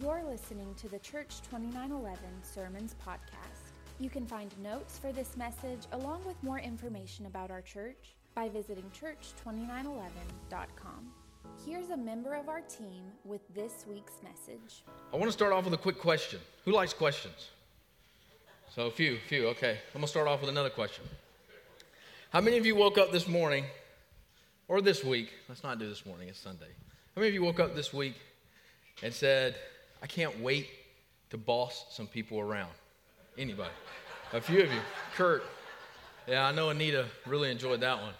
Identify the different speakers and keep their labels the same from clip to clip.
Speaker 1: You're listening to the Church 2911 Sermons Podcast. You can find notes for this message along with more information about our church by visiting church2911.com. Here's a member of our team with this week's message.
Speaker 2: I want to start off with a quick question. Who likes questions? So, a few, few, okay. I'm going to start off with another question. How many of you woke up this morning or this week? Let's not do this morning, it's Sunday. How many of you woke up this week and said, I can't wait to boss some people around? Anybody? A few of you. Kurt. Yeah, I know Anita really enjoyed that one.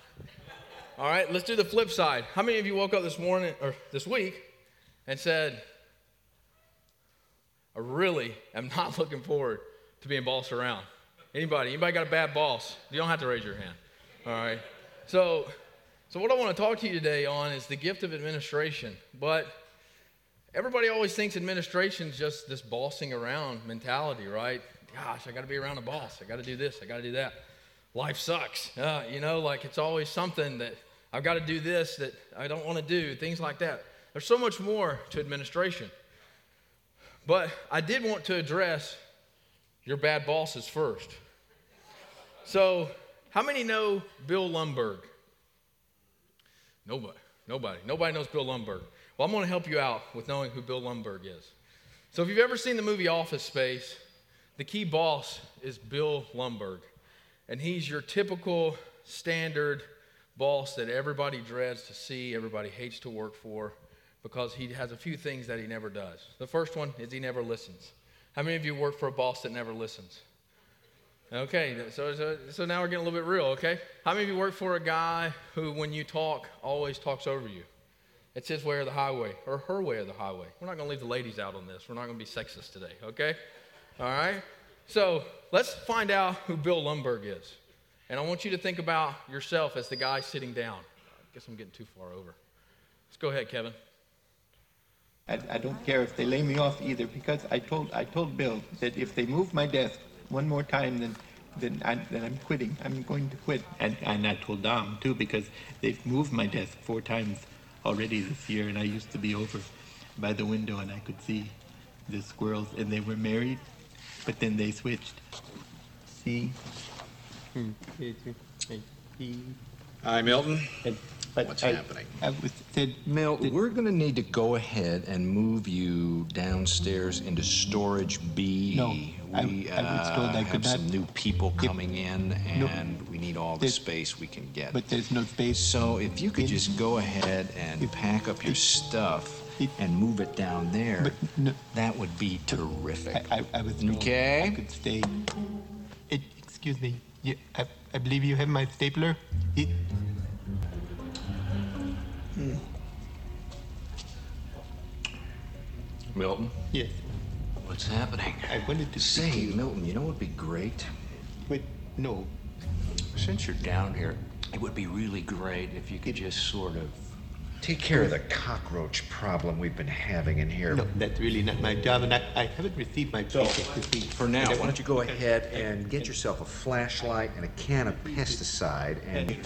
Speaker 2: All right, let's do the flip side. How many of you woke up this morning or this week and said, I really am not looking forward to being bossed around? Anybody? Anybody got a bad boss? You don't have to raise your hand. All right. So, so what I want to talk to you today on is the gift of administration. But everybody always thinks administration is just this bossing around mentality, right? Gosh, I got to be around a boss. I got to do this. I got to do that. Life sucks. Uh, you know, like it's always something that I've got to do this that I don't want to do, things like that. There's so much more to administration. But I did want to address your bad bosses first. So, how many know Bill Lumbergh? Nobody. Nobody. Nobody knows Bill Lumbergh. Well, I'm going to help you out with knowing who Bill Lumbergh is. So, if you've ever seen the movie Office Space, the key boss is Bill Lumbergh. And he's your typical standard boss that everybody dreads to see, everybody hates to work for, because he has a few things that he never does. The first one is he never listens. How many of you work for a boss that never listens? Okay, so, so, so now we're getting a little bit real, okay? How many of you work for a guy who, when you talk, always talks over you? It's his way or the highway, or her way or the highway. We're not going to leave the ladies out on this. We're not going to be sexist today, okay? All right? So let's find out who Bill Lumbergh is. And I want you to think about yourself as the guy sitting down. I guess I'm getting too far over. Let's go ahead, Kevin.
Speaker 3: I, I, don't care if they lay me off either because I told I told Bill that if they move my desk one more time, then then, I, then I'm quitting. I'm going to quit. And, and I told Dom too because they've moved my desk four times already this year, and I used to be over by the window and I could see the squirrels, and they were married, but then they switched. See.
Speaker 4: Hmm, Hi, Milton.
Speaker 3: But
Speaker 4: What's
Speaker 3: I,
Speaker 4: happening?
Speaker 3: I was said
Speaker 5: Milt,
Speaker 3: that-
Speaker 5: we're going to need to go ahead and move you downstairs into storage B.
Speaker 3: No, I-
Speaker 5: we
Speaker 3: I was told I
Speaker 5: uh,
Speaker 3: could
Speaker 5: have some
Speaker 3: not-
Speaker 5: new people
Speaker 3: Yep.
Speaker 5: coming in,
Speaker 3: No.
Speaker 5: and we need all the
Speaker 3: There's-
Speaker 5: space we can get.
Speaker 3: but there's no space.
Speaker 5: so if you could
Speaker 3: in-
Speaker 5: just go ahead and
Speaker 3: It-
Speaker 5: pack up your
Speaker 3: it-
Speaker 5: stuff
Speaker 3: it-
Speaker 5: and move it down there,
Speaker 3: But no-
Speaker 5: that would be terrific.
Speaker 3: I, I, I was told
Speaker 5: Okay.
Speaker 3: I could stay. It, excuse me. You, I, I believe you have my stapler. It,
Speaker 5: Milton,
Speaker 3: yes.
Speaker 5: What's happening?
Speaker 3: I wanted to
Speaker 5: Say,
Speaker 3: see you.
Speaker 5: Milton, you know what would be great?
Speaker 3: But no.
Speaker 5: Since you're down here, it would be really great if you could just sort of
Speaker 4: Take care of the cockroach problem we've been having in here.
Speaker 3: No, that's really not my job, and I, I haven't received my
Speaker 4: So,
Speaker 3: paycheck this week.
Speaker 4: for now, why don't you go ahead and get yourself a flashlight and a can of pesticide and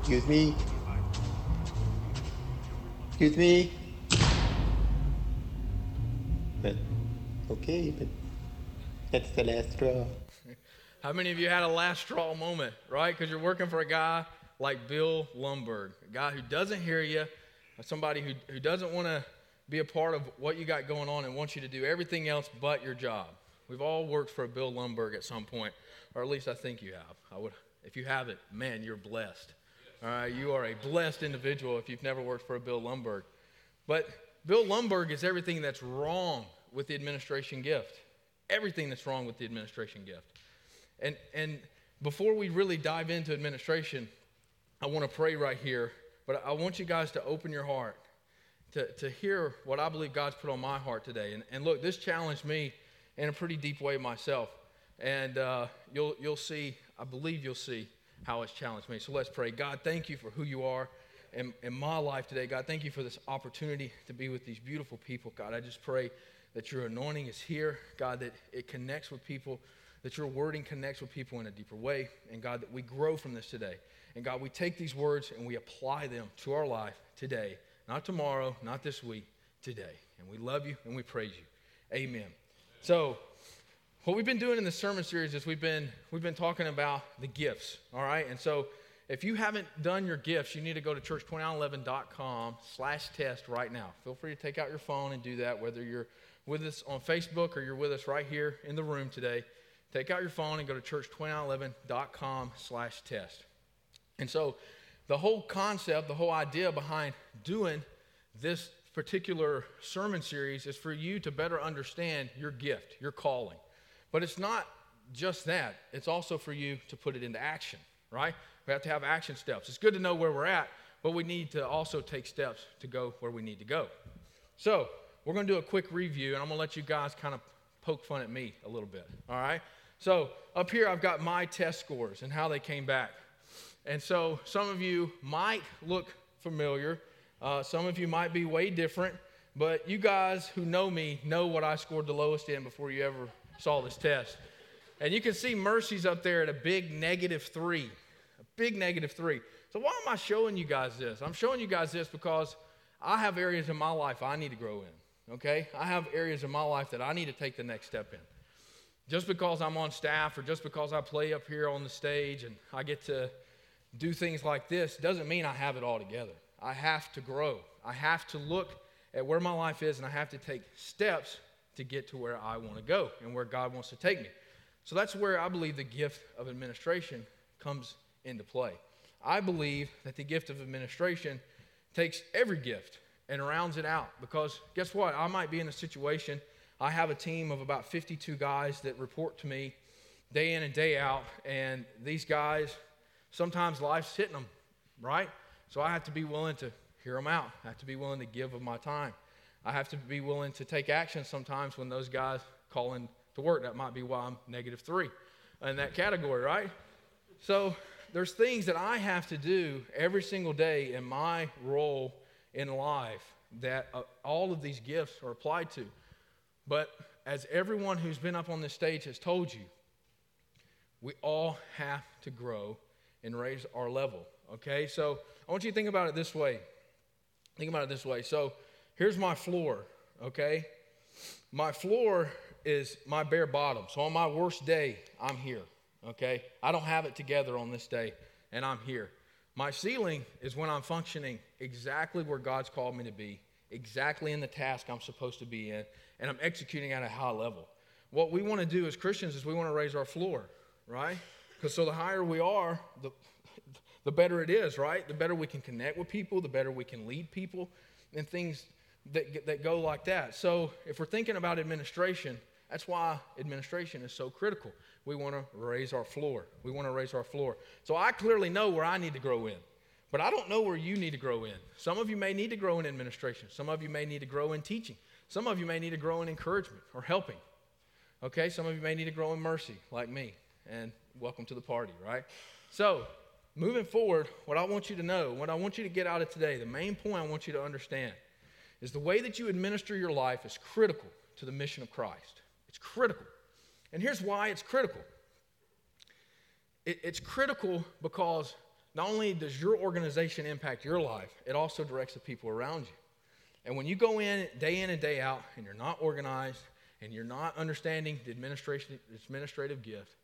Speaker 3: Excuse me. Excuse me. But okay, but that's the last straw.
Speaker 2: How many of you had a last straw moment, right? Because you're working for a guy like Bill Lumbergh, a guy who doesn't hear you, somebody who, who doesn't want to be a part of what you got going on and wants you to do everything else but your job. We've all worked for a Bill Lumbergh at some point, or at least I think you have. I would, if you haven't, man, you're blessed. All right, you are a blessed individual if you've never worked for a Bill Lumbergh. But Bill Lumbergh is everything that's wrong with the administration gift. Everything that's wrong with the administration gift. And, and before we really dive into administration, I want to pray right here, but I want you guys to open your heart to, to hear what I believe God's put on my heart today. And, and look, this challenged me in a pretty deep way myself. And uh, you'll, you'll see, I believe you'll see how it's challenged me. So let's pray. God, thank you for who you are in, in my life today. God, thank you for this opportunity to be with these beautiful people. God, I just pray that your anointing is here. God, that it connects with people, that your wording connects with people in a deeper way. And God, that we grow from this today. And God, we take these words and we apply them to our life today Not tomorrow, not this week, today. And we love you and we praise you. Amen. So, what we've been doing in this sermon series is we've been we've been talking about the gifts, all right? And so if you haven't done your gifts, you need to go to church2911.com slash test right now. Feel free to take out your phone and do that, whether you're with us on Facebook or you're with us right here in the room today. Take out your phone and go to church2911.com slash test. And so the whole concept, the whole idea behind doing this particular sermon series is for you to better understand your gift, your calling. But it's not just that, it's also for you to put it into action, right? We have to have action steps. It's good to know where we're at, but we need to also take steps to go where we need to go. So, we're going to do a quick review, and I'm going to let you guys kind of poke fun at me a little bit, all right? So, up here, I've got my test scores and how they came back. And so, some of you might look familiar, uh, some of you might be way different, but you guys who know me know what I scored the lowest in before you ever saw this test. And you can see Mercy's up there at a big negative three big negative three. So, why am I showing you guys this? I'm showing you guys this because I have areas in my life I need to grow in, okay? I have areas in my life that I need to take the next step in. Just because I'm on staff or just because I play up here on the stage and I get to do things like this doesn't mean I have it all together. I have to grow. I have to look at where my life is and I have to take steps to get to where I want to go and where God wants to take me. So that's where I believe the gift of administration comes into play. I believe that the gift of administration takes every gift and rounds it out because guess what? I might be in a situation, I have a team of about 52 guys that report to me day in and day out, and these guys, sometimes life's hitting them, right? So I have to be willing to hear them out. I have to be willing to give of my time. I have to be willing to take action sometimes when those guys call in to work. That might be why I'm negative three in that category, right? So there's things that I have to do every single day in my role in life that uh, all of these gifts are applied to. But as everyone who's been up on this stage has told you, we all have to grow and raise our level. Okay? So I want you to think about it this way. Think about it this way. So here's my floor. Okay? My floor is my bare bottom. So on my worst day, I'm here okay? I don't have it together on this day, and I'm here. My ceiling is when I'm functioning exactly where God's called me to be, exactly in the task I'm supposed to be in, and I'm executing at a high level. What we want to do as Christians is we want to raise our floor, right? Because so the higher we are, the, the better it is, right? The better we can connect with people, the better we can lead people, and things that, that go like that. So if we're thinking about administration, that's why administration is so critical. We want to raise our floor. We want to raise our floor. So I clearly know where I need to grow in, but I don't know where you need to grow in. Some of you may need to grow in administration. Some of you may need to grow in teaching. Some of you may need to grow in encouragement or helping. Okay, some of you may need to grow in mercy, like me. And welcome to the party, right? So, moving forward, what I want you to know, what I want you to get out of today, the main point I want you to understand is the way that you administer your life is critical to the mission of Christ. It's critical. And here's why it's critical it, it's critical because not only does your organization impact your life, it also directs the people around you. And when you go in day in and day out and you're not organized and you're not understanding the administration, administrative gift,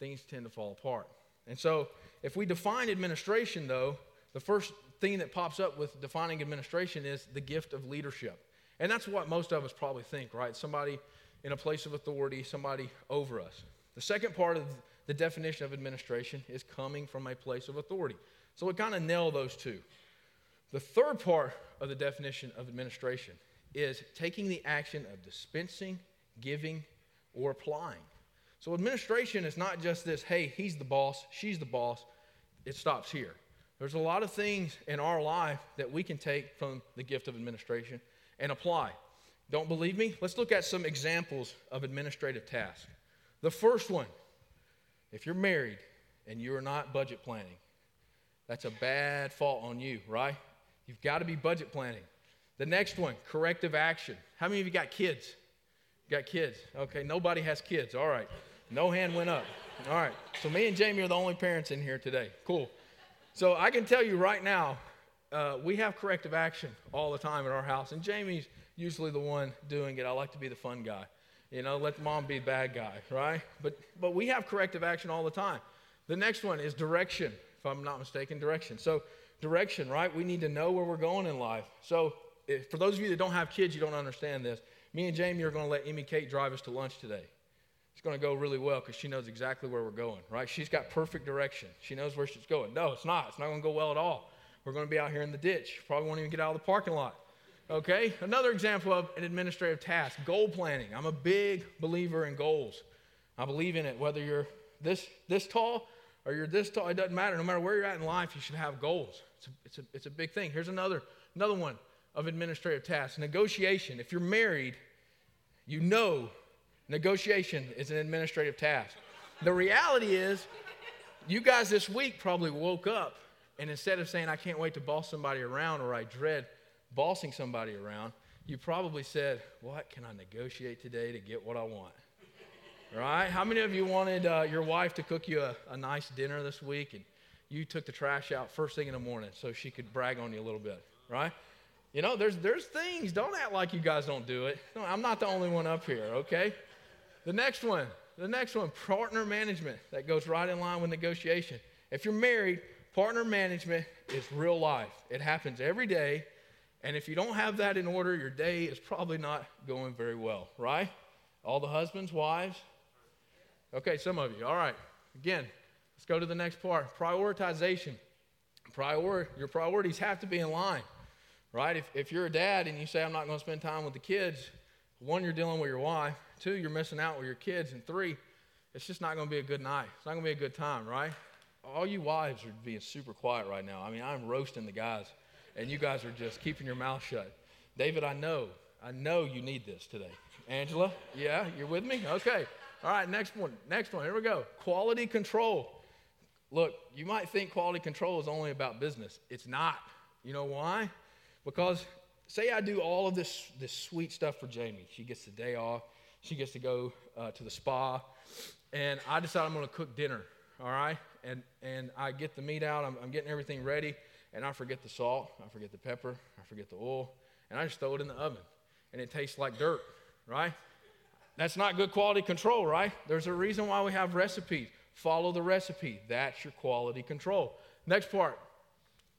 Speaker 2: things tend to fall apart. And so, if we define administration, though, the first thing that pops up with defining administration is the gift of leadership. And that's what most of us probably think, right? Somebody in a place of authority, somebody over us. The second part of the definition of administration is coming from a place of authority. So we kind of nail those two. The third part of the definition of administration is taking the action of dispensing, giving, or applying. So administration is not just this, hey, he's the boss, she's the boss. It stops here. There's a lot of things in our life that we can take from the gift of administration and apply. Don't believe me? Let's look at some examples of administrative tasks. The first one, if you're married and you're not budget planning, that's a bad fault on you, right? You've got to be budget planning. The next one, corrective action. How many of you got kids? Got kids? Okay, nobody has kids. All right. No hand went up. All right. So me and Jamie are the only parents in here today. Cool. So I can tell you right now, uh, we have corrective action all the time at our house, and Jamie's usually the one doing it. I like to be the fun guy. You know, let mom be the bad guy, right? But, but we have corrective action all the time. The next one is direction, if I'm not mistaken, direction. So, direction, right? We need to know where we're going in life. So, if, for those of you that don't have kids, you don't understand this. Me and Jamie are going to let Amy Kate drive us to lunch today. It's going to go really well because she knows exactly where we're going, right? She's got perfect direction. She knows where she's going. No, it's not. It's not going to go well at all. We're going to be out here in the ditch. Probably won't even get out of the parking lot. Okay? Another example of an administrative task goal planning. I'm a big believer in goals. I believe in it. Whether you're this, this tall or you're this tall, it doesn't matter. No matter where you're at in life, you should have goals. It's a, it's a, it's a big thing. Here's another, another one of administrative tasks negotiation. If you're married, you know negotiation is an administrative task. The reality is, you guys this week probably woke up and instead of saying, I can't wait to boss somebody around or I dread bossing somebody around, you probably said, What can I negotiate today to get what I want? right? How many of you wanted uh, your wife to cook you a, a nice dinner this week and you took the trash out first thing in the morning so she could brag on you a little bit, right? You know, there's, there's things. Don't act like you guys don't do it. No, I'm not the only one up here, okay? The next one, the next one, partner management. That goes right in line with negotiation. If you're married, partner management is real life. It happens every day. And if you don't have that in order, your day is probably not going very well, right? All the husbands, wives? Okay, some of you. All right. Again, let's go to the next part prioritization. Prior, your priorities have to be in line, right? If, if you're a dad and you say, I'm not going to spend time with the kids, one, you're dealing with your wife. Two, you're missing out with your kids. And three, it's just not going to be a good night. It's not going to be a good time, right? All you wives are being super quiet right now. I mean, I'm roasting the guys and you guys are just keeping your mouth shut. David, I know, I know you need this today. Angela, yeah, you're with me? Okay. All right, next one. Next one. Here we go. Quality control. Look, you might think quality control is only about business. It's not. You know why? Because say I do all of this, this sweet stuff for Jamie. She gets the day off. She gets to go uh, to the spa. And I decide I'm going to cook dinner. All right? And, and I get the meat out. I'm, I'm getting everything ready and I forget the salt, I forget the pepper, I forget the oil, and I just throw it in the oven, and it tastes like dirt, right? That's not good quality control, right? There's a reason why we have recipes. Follow the recipe. That's your quality control. Next part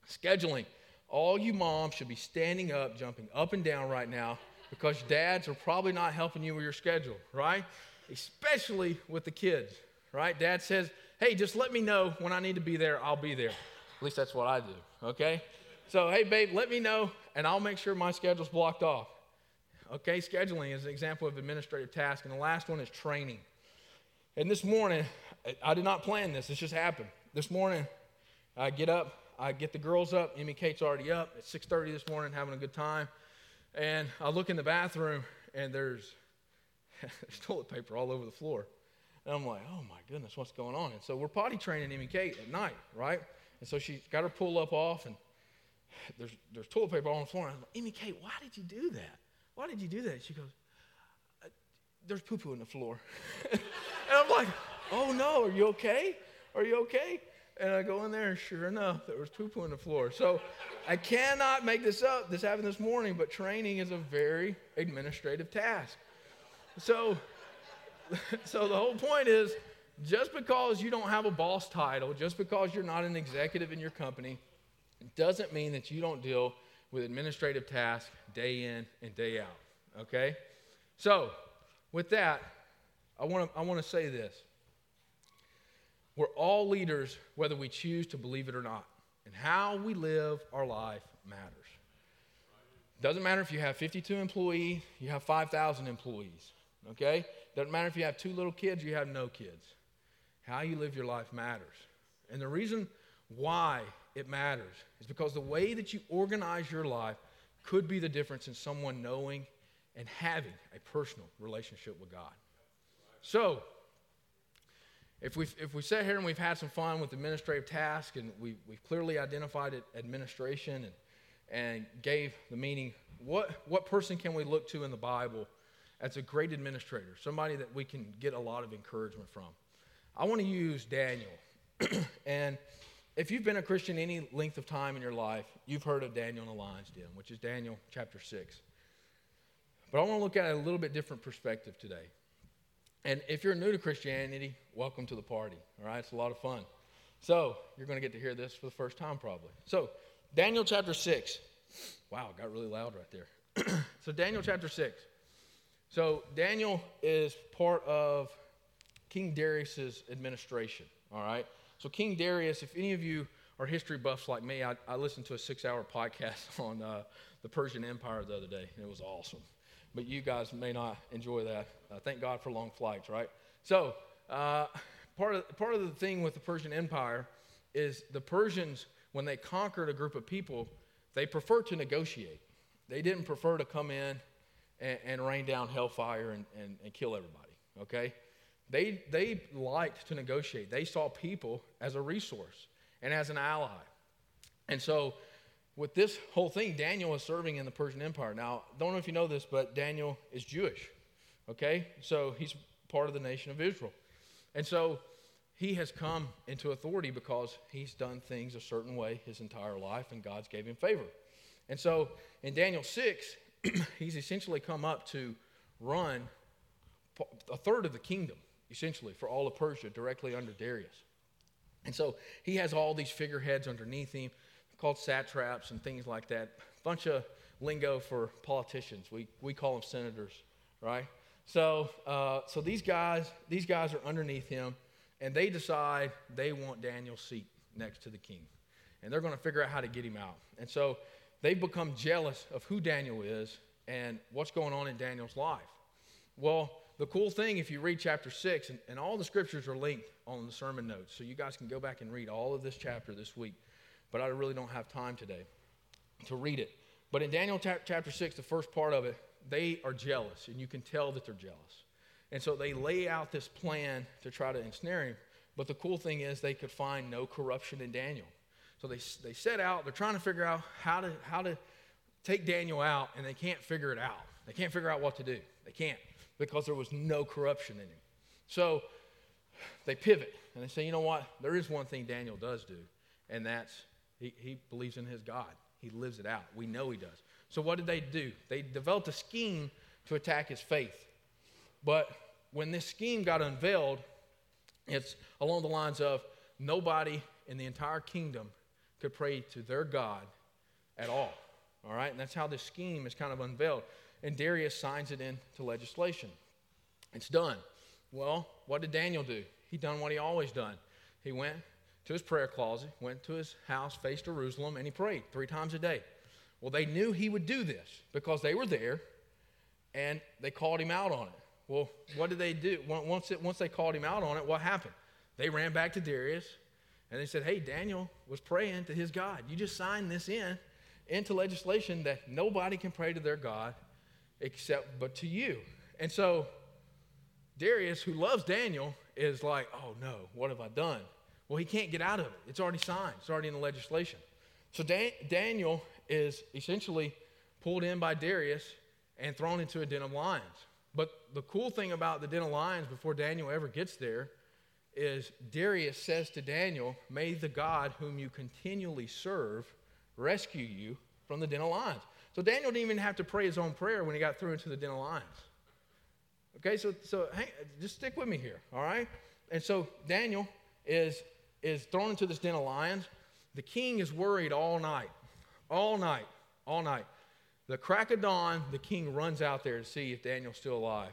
Speaker 2: scheduling. All you moms should be standing up, jumping up and down right now because dads are probably not helping you with your schedule, right? Especially with the kids, right? Dad says, hey, just let me know when I need to be there, I'll be there. At least that's what I do, okay? So, hey, babe, let me know, and I'll make sure my schedule's blocked off. Okay, scheduling is an example of administrative task, and the last one is training. And this morning, I did not plan this, this just happened. This morning, I get up, I get the girls up, Amy Kate's already up at 6.30 this morning, having a good time. And I look in the bathroom, and there's, there's toilet paper all over the floor. And I'm like, oh my goodness, what's going on? And so we're potty training Amy Kate at night, right? And so she got her pull up off, and there's, there's toilet paper on the floor. And I'm like, Amy Kate, why did you do that? Why did you do that? She goes, uh, There's poo poo in the floor. and I'm like, Oh no, are you okay? Are you okay? And I go in there, and sure enough, there was poo poo in the floor. So I cannot make this up. This happened this morning, but training is a very administrative task. So, so the whole point is just because you don't have a boss title, just because you're not an executive in your company, doesn't mean that you don't deal with administrative tasks day in and day out. Okay? So, with that, I want to I want to say this. We're all leaders whether we choose to believe it or not. And how we live our life matters. Doesn't matter if you have 52 employees, you have 5,000 employees. Okay? Doesn't matter if you have two little kids, you have no kids. How you live your life matters. And the reason why it matters is because the way that you organize your life could be the difference in someone knowing and having a personal relationship with God. So, if we if we sat here and we've had some fun with administrative tasks and we, we've clearly identified it, administration and, and gave the meaning, what, what person can we look to in the Bible as a great administrator, somebody that we can get a lot of encouragement from? I want to use Daniel. and if you've been a Christian any length of time in your life, you've heard of Daniel in the lion's den, which is Daniel chapter 6. But I want to look at it a little bit different perspective today. And if you're new to Christianity, welcome to the party. All right, it's a lot of fun. So you're going to get to hear this for the first time, probably. So, Daniel chapter 6. Wow, got really loud right there. so, Daniel chapter 6. So, Daniel is part of King Darius's administration. All right. So, King Darius, if any of you are history buffs like me, I, I listened to a six hour podcast on uh, the Persian Empire the other day, and it was awesome. But you guys may not enjoy that. Uh, thank God for long flights, right? So, uh, part, of, part of the thing with the Persian Empire is the Persians, when they conquered a group of people, they preferred to negotiate. They didn't prefer to come in and, and rain down hellfire and, and, and kill everybody, okay? They, they liked to negotiate. They saw people as a resource and as an ally. And so, with this whole thing, Daniel is serving in the Persian Empire. Now, don't know if you know this, but Daniel is Jewish. Okay? So, he's part of the nation of Israel. And so, he has come into authority because he's done things a certain way his entire life, and God's gave him favor. And so, in Daniel 6, he's essentially come up to run a third of the kingdom essentially, for all of Persia directly under Darius. And so he has all these figureheads underneath him called satraps and things like that. Bunch of lingo for politicians. We, we call them senators, right? So, uh, so these guys, these guys are underneath him, and they decide they want Daniel's seat next to the king, and they're going to figure out how to get him out. And so they've become jealous of who Daniel is and what's going on in Daniel's life. Well, the cool thing, if you read chapter 6, and, and all the scriptures are linked on the sermon notes, so you guys can go back and read all of this chapter this week. But I really don't have time today to read it. But in Daniel chapter 6, the first part of it, they are jealous, and you can tell that they're jealous. And so they lay out this plan to try to ensnare him. But the cool thing is, they could find no corruption in Daniel. So they, they set out, they're trying to figure out how to, how to take Daniel out, and they can't figure it out. They can't figure out what to do. They can't because there was no corruption in him. So they pivot and they say, you know what? There is one thing Daniel does do, and that's he, he believes in his God. He lives it out. We know he does. So what did they do? They developed a scheme to attack his faith. But when this scheme got unveiled, it's along the lines of nobody in the entire kingdom could pray to their God at all. All right? And that's how this scheme is kind of unveiled and Darius signs it into legislation. It's done. Well, what did Daniel do? He done what he always done. He went to his prayer closet, went to his house, faced Jerusalem, and he prayed three times a day. Well, they knew he would do this because they were there and they called him out on it. Well, what did they do? Once, it, once they called him out on it, what happened? They ran back to Darius and they said, Hey, Daniel was praying to his God. You just signed this in into legislation that nobody can pray to their God except but to you. And so Darius, who loves Daniel, is like, oh no, what have I done? Well, he can't get out of it. It's already signed, it's already in the legislation. So Dan- Daniel is essentially pulled in by Darius and thrown into a den of lions. But the cool thing about the den of lions before Daniel ever gets there is Darius says to Daniel, May the God whom you continually serve rescue you from the den of lions. So Daniel didn't even have to pray his own prayer when he got through into the den of lions. Okay, so, so hang, just stick with me here, all right? And so Daniel is, is thrown into this den of lions. The king is worried all night, all night, all night. The crack of dawn, the king runs out there to see if Daniel's still alive.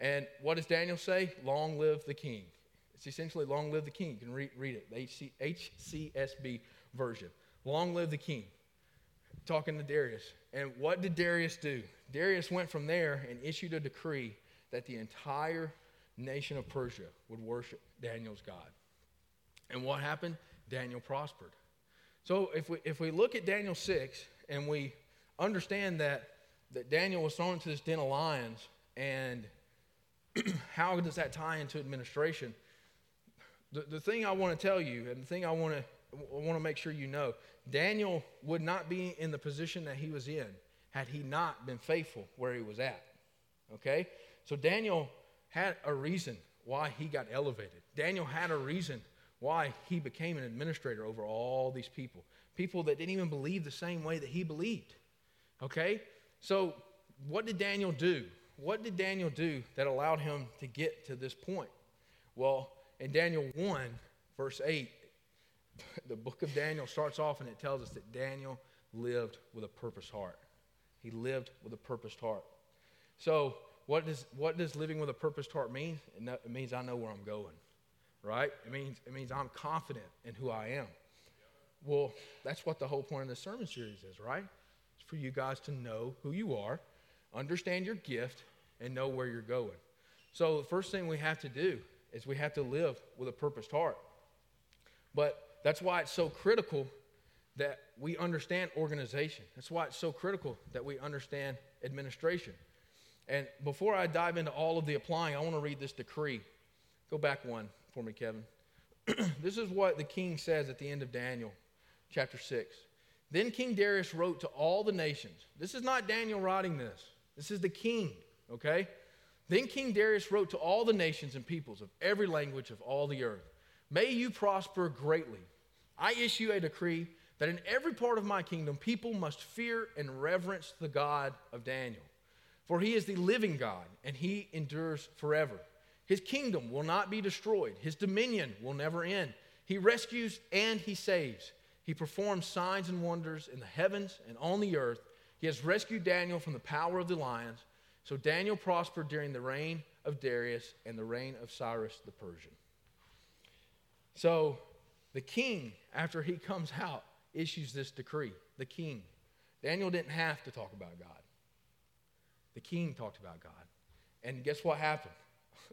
Speaker 2: And what does Daniel say? Long live the king. It's essentially long live the king. You can read, read it, the HC, HCSB version. Long live the king talking to Darius. And what did Darius do? Darius went from there and issued a decree that the entire nation of Persia would worship Daniel's God. And what happened? Daniel prospered. So if we, if we look at Daniel 6 and we understand that, that Daniel was thrown into this den of lions, and how does that tie into administration? The, the thing I want to tell you, and the thing I want to want to make sure you know Daniel would not be in the position that he was in had he not been faithful where he was at. Okay? So Daniel had a reason why he got elevated. Daniel had a reason why he became an administrator over all these people. People that didn't even believe the same way that he believed. Okay? So, what did Daniel do? What did Daniel do that allowed him to get to this point? Well, in Daniel 1, verse 8, the book of Daniel starts off and it tells us that Daniel lived with a purposed heart. He lived with a purposed heart. So, what does, what does living with a purposed heart mean? It means I know where I'm going, right? It means, it means I'm confident in who I am. Well, that's what the whole point of this sermon series is, right? It's for you guys to know who you are, understand your gift, and know where you're going. So, the first thing we have to do is we have to live with a purposed heart. But that's why it's so critical that we understand organization. That's why it's so critical that we understand administration. And before I dive into all of the applying, I want to read this decree. Go back one for me, Kevin. this is what the king says at the end of Daniel chapter 6. Then King Darius wrote to all the nations. This is not Daniel writing this, this is the king, okay? Then King Darius wrote to all the nations and peoples of every language of all the earth May you prosper greatly. I issue a decree that in every part of my kingdom, people must fear and reverence the God of Daniel. For he is the living God, and he endures forever. His kingdom will not be destroyed, his dominion will never end. He rescues and he saves. He performs signs and wonders in the heavens and on the earth. He has rescued Daniel from the power of the lions. So Daniel prospered during the reign of Darius and the reign of Cyrus the Persian. So the king, after he comes out, issues this decree. The king. Daniel didn't have to talk about God. The king talked about God. And guess what happened?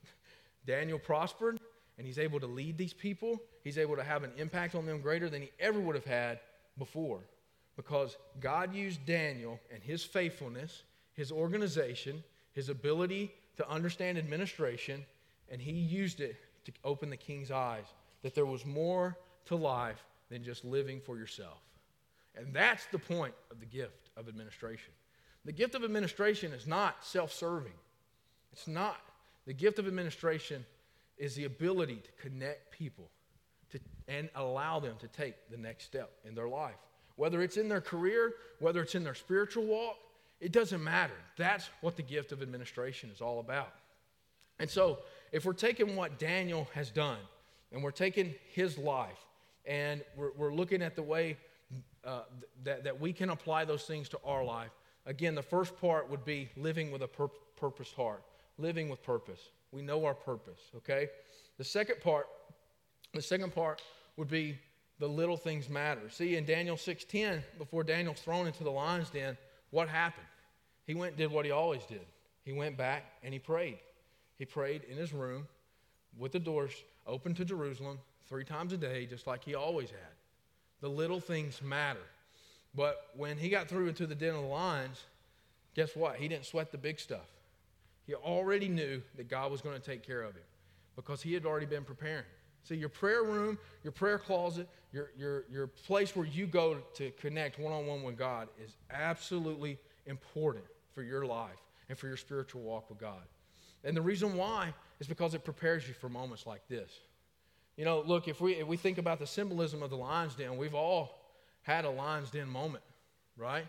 Speaker 2: Daniel prospered, and he's able to lead these people. He's able to have an impact on them greater than he ever would have had before. Because God used Daniel and his faithfulness, his organization, his ability to understand administration, and he used it to open the king's eyes that there was more to life than just living for yourself. And that's the point of the gift of administration. The gift of administration is not self serving, it's not. The gift of administration is the ability to connect people to, and allow them to take the next step in their life. Whether it's in their career, whether it's in their spiritual walk, it doesn't matter. That's what the gift of administration is all about. And so, if we're taking what Daniel has done and we're taking his life and we're, we're looking at the way uh, that, that we can apply those things to our life, again, the first part would be living with a pur- purposed heart, living with purpose. We know our purpose, okay? The second part, the second part would be the little things matter. See, in Daniel 6:10, before Daniel's thrown into the lion's den, what happened? He went and did what he always did. He went back and he prayed. He prayed in his room with the doors open to Jerusalem three times a day, just like he always had. The little things matter. But when he got through into the den of the lions, guess what? He didn't sweat the big stuff. He already knew that God was going to take care of him because he had already been preparing. See, your prayer room, your prayer closet, your, your, your place where you go to connect one on one with God is absolutely important for your life and for your spiritual walk with God. And the reason why is because it prepares you for moments like this. You know, look, if we, if we think about the symbolism of the lion's den, we've all had a lion's den moment, right?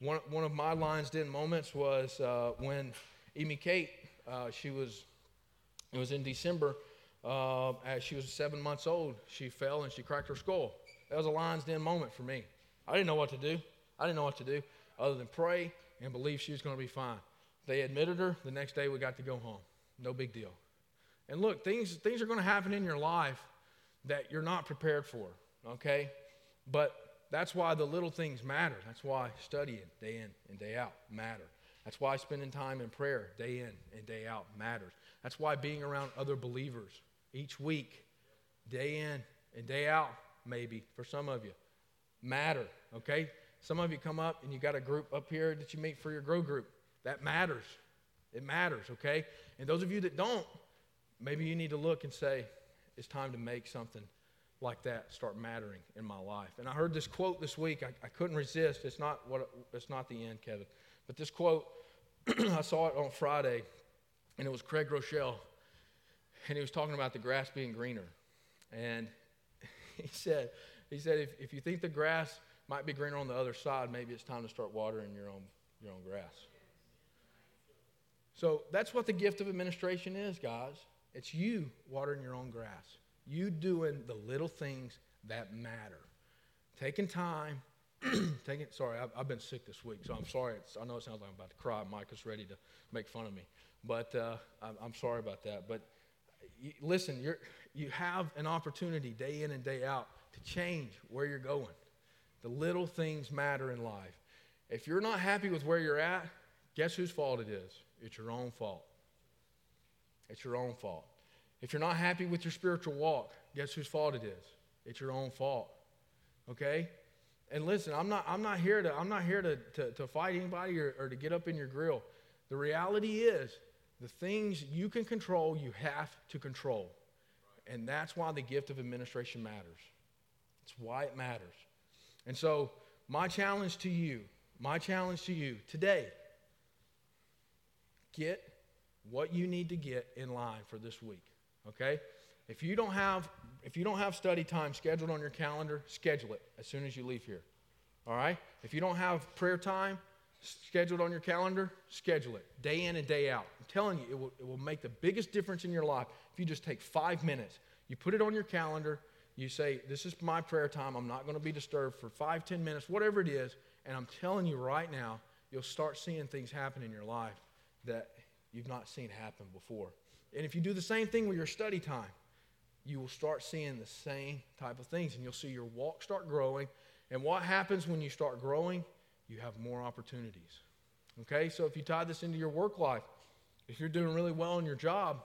Speaker 2: One, one of my lion's den moments was uh, when Amy Kate, uh, she was, it was in December, uh, as she was seven months old, she fell and she cracked her skull. That was a lion's den moment for me. I didn't know what to do. I didn't know what to do other than pray and believe she was going to be fine. They admitted her. The next day we got to go home. No big deal. And look, things, things are going to happen in your life that you're not prepared for, okay? But that's why the little things matter. That's why studying day in and day out matter. That's why spending time in prayer day in and day out matters. That's why being around other believers each week, day in and day out, maybe for some of you, matter, okay? Some of you come up and you got a group up here that you meet for your grow group. That matters. It matters, okay? And those of you that don't, maybe you need to look and say, it's time to make something like that start mattering in my life. And I heard this quote this week. I, I couldn't resist. It's not what it's not the end, Kevin. But this quote, I saw it on Friday, and it was Craig Groeschel. and he was talking about the grass being greener. And he said, he said, if, if you think the grass might be greener on the other side, maybe it's time to start watering your own, your own grass. So that's what the gift of administration is, guys. It's you watering your own grass, you doing the little things that matter, taking time. taking, sorry, I've, I've, been sick this week, so I'm sorry. It's, I know it sounds like I'm about to cry. Mike is ready to make fun of me, but uh, I'm, I'm sorry about that. But you, listen, you're, you have an opportunity day in and day out to change where you're going. The little things matter in life. If you're not happy with where you're at, guess whose fault it is? It's your own fault. It's your own fault. If you're not happy with your spiritual walk, guess whose fault it is? It's your own fault. Okay? And listen, I'm not, I'm not here to, I'm not here to, to, to fight anybody or, or to get up in your grill. The reality is, the things you can control, you have to control. And that's why the gift of administration matters. It's why it matters. And so, my challenge to you, my challenge to you today, get what you need to get in line for this week. Okay? If you don't have if you don't have study time scheduled on your calendar, schedule it as soon as you leave here. All right? If you don't have prayer time scheduled on your calendar, schedule it day in and day out. I'm telling you, it will, it will make the biggest difference in your life if you just take five minutes. You put it on your calendar, you say, This is my prayer time. I'm not going to be disturbed for five, ten minutes, whatever it is. And I'm telling you right now, you'll start seeing things happen in your life that you've not seen happen before. And if you do the same thing with your study time, you will start seeing the same type of things and you'll see your walk start growing. And what happens when you start growing? You have more opportunities. Okay, so if you tie this into your work life, if you're doing really well in your job,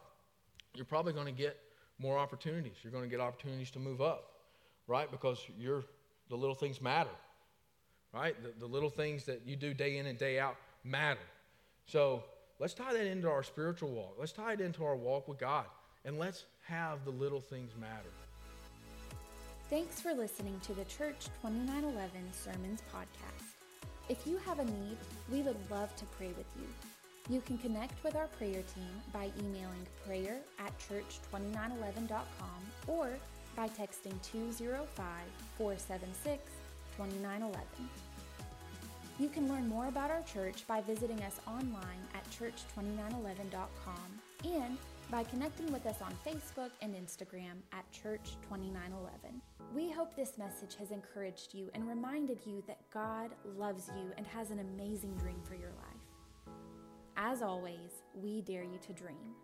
Speaker 2: you're probably going to get more opportunities. You're going to get opportunities to move up, right? Because you're, the little things matter, right? The, the little things that you do day in and day out matter. So let's tie that into our spiritual walk. Let's tie it into our walk with God. And let's have the little things matter.
Speaker 1: Thanks for listening to the Church 2911 Sermons podcast. If you have a need, we would love to pray with you. You can connect with our prayer team by emailing prayer at church2911.com or by texting 205 476 2911. You can learn more about our church by visiting us online at church2911.com and by connecting with us on Facebook and Instagram at Church2911. We hope this message has encouraged you and reminded you that God loves you and has an amazing dream for your life. As always, we dare you to dream.